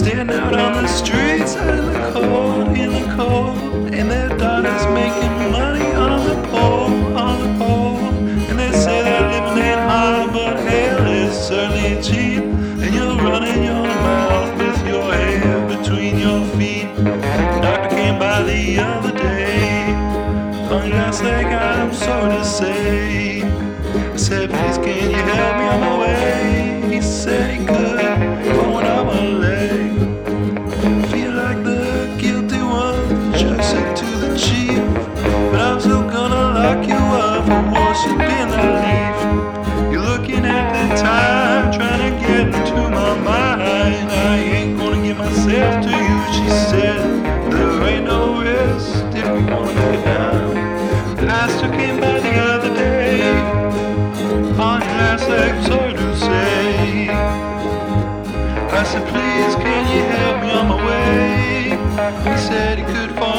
stand out on the streets in the cold, in the cold. And their daughters making money on the pole, on the pole. And they say that living ain't hard, but hell is certainly cheap. And you're running your mouth with your hair between your feet. The doctor came by the other day. Oh, Unless they got him, so to say. I said, please can you help me on my way? He said he could. I came by the other day on. I said, please, can you help me on my way? He said he could find.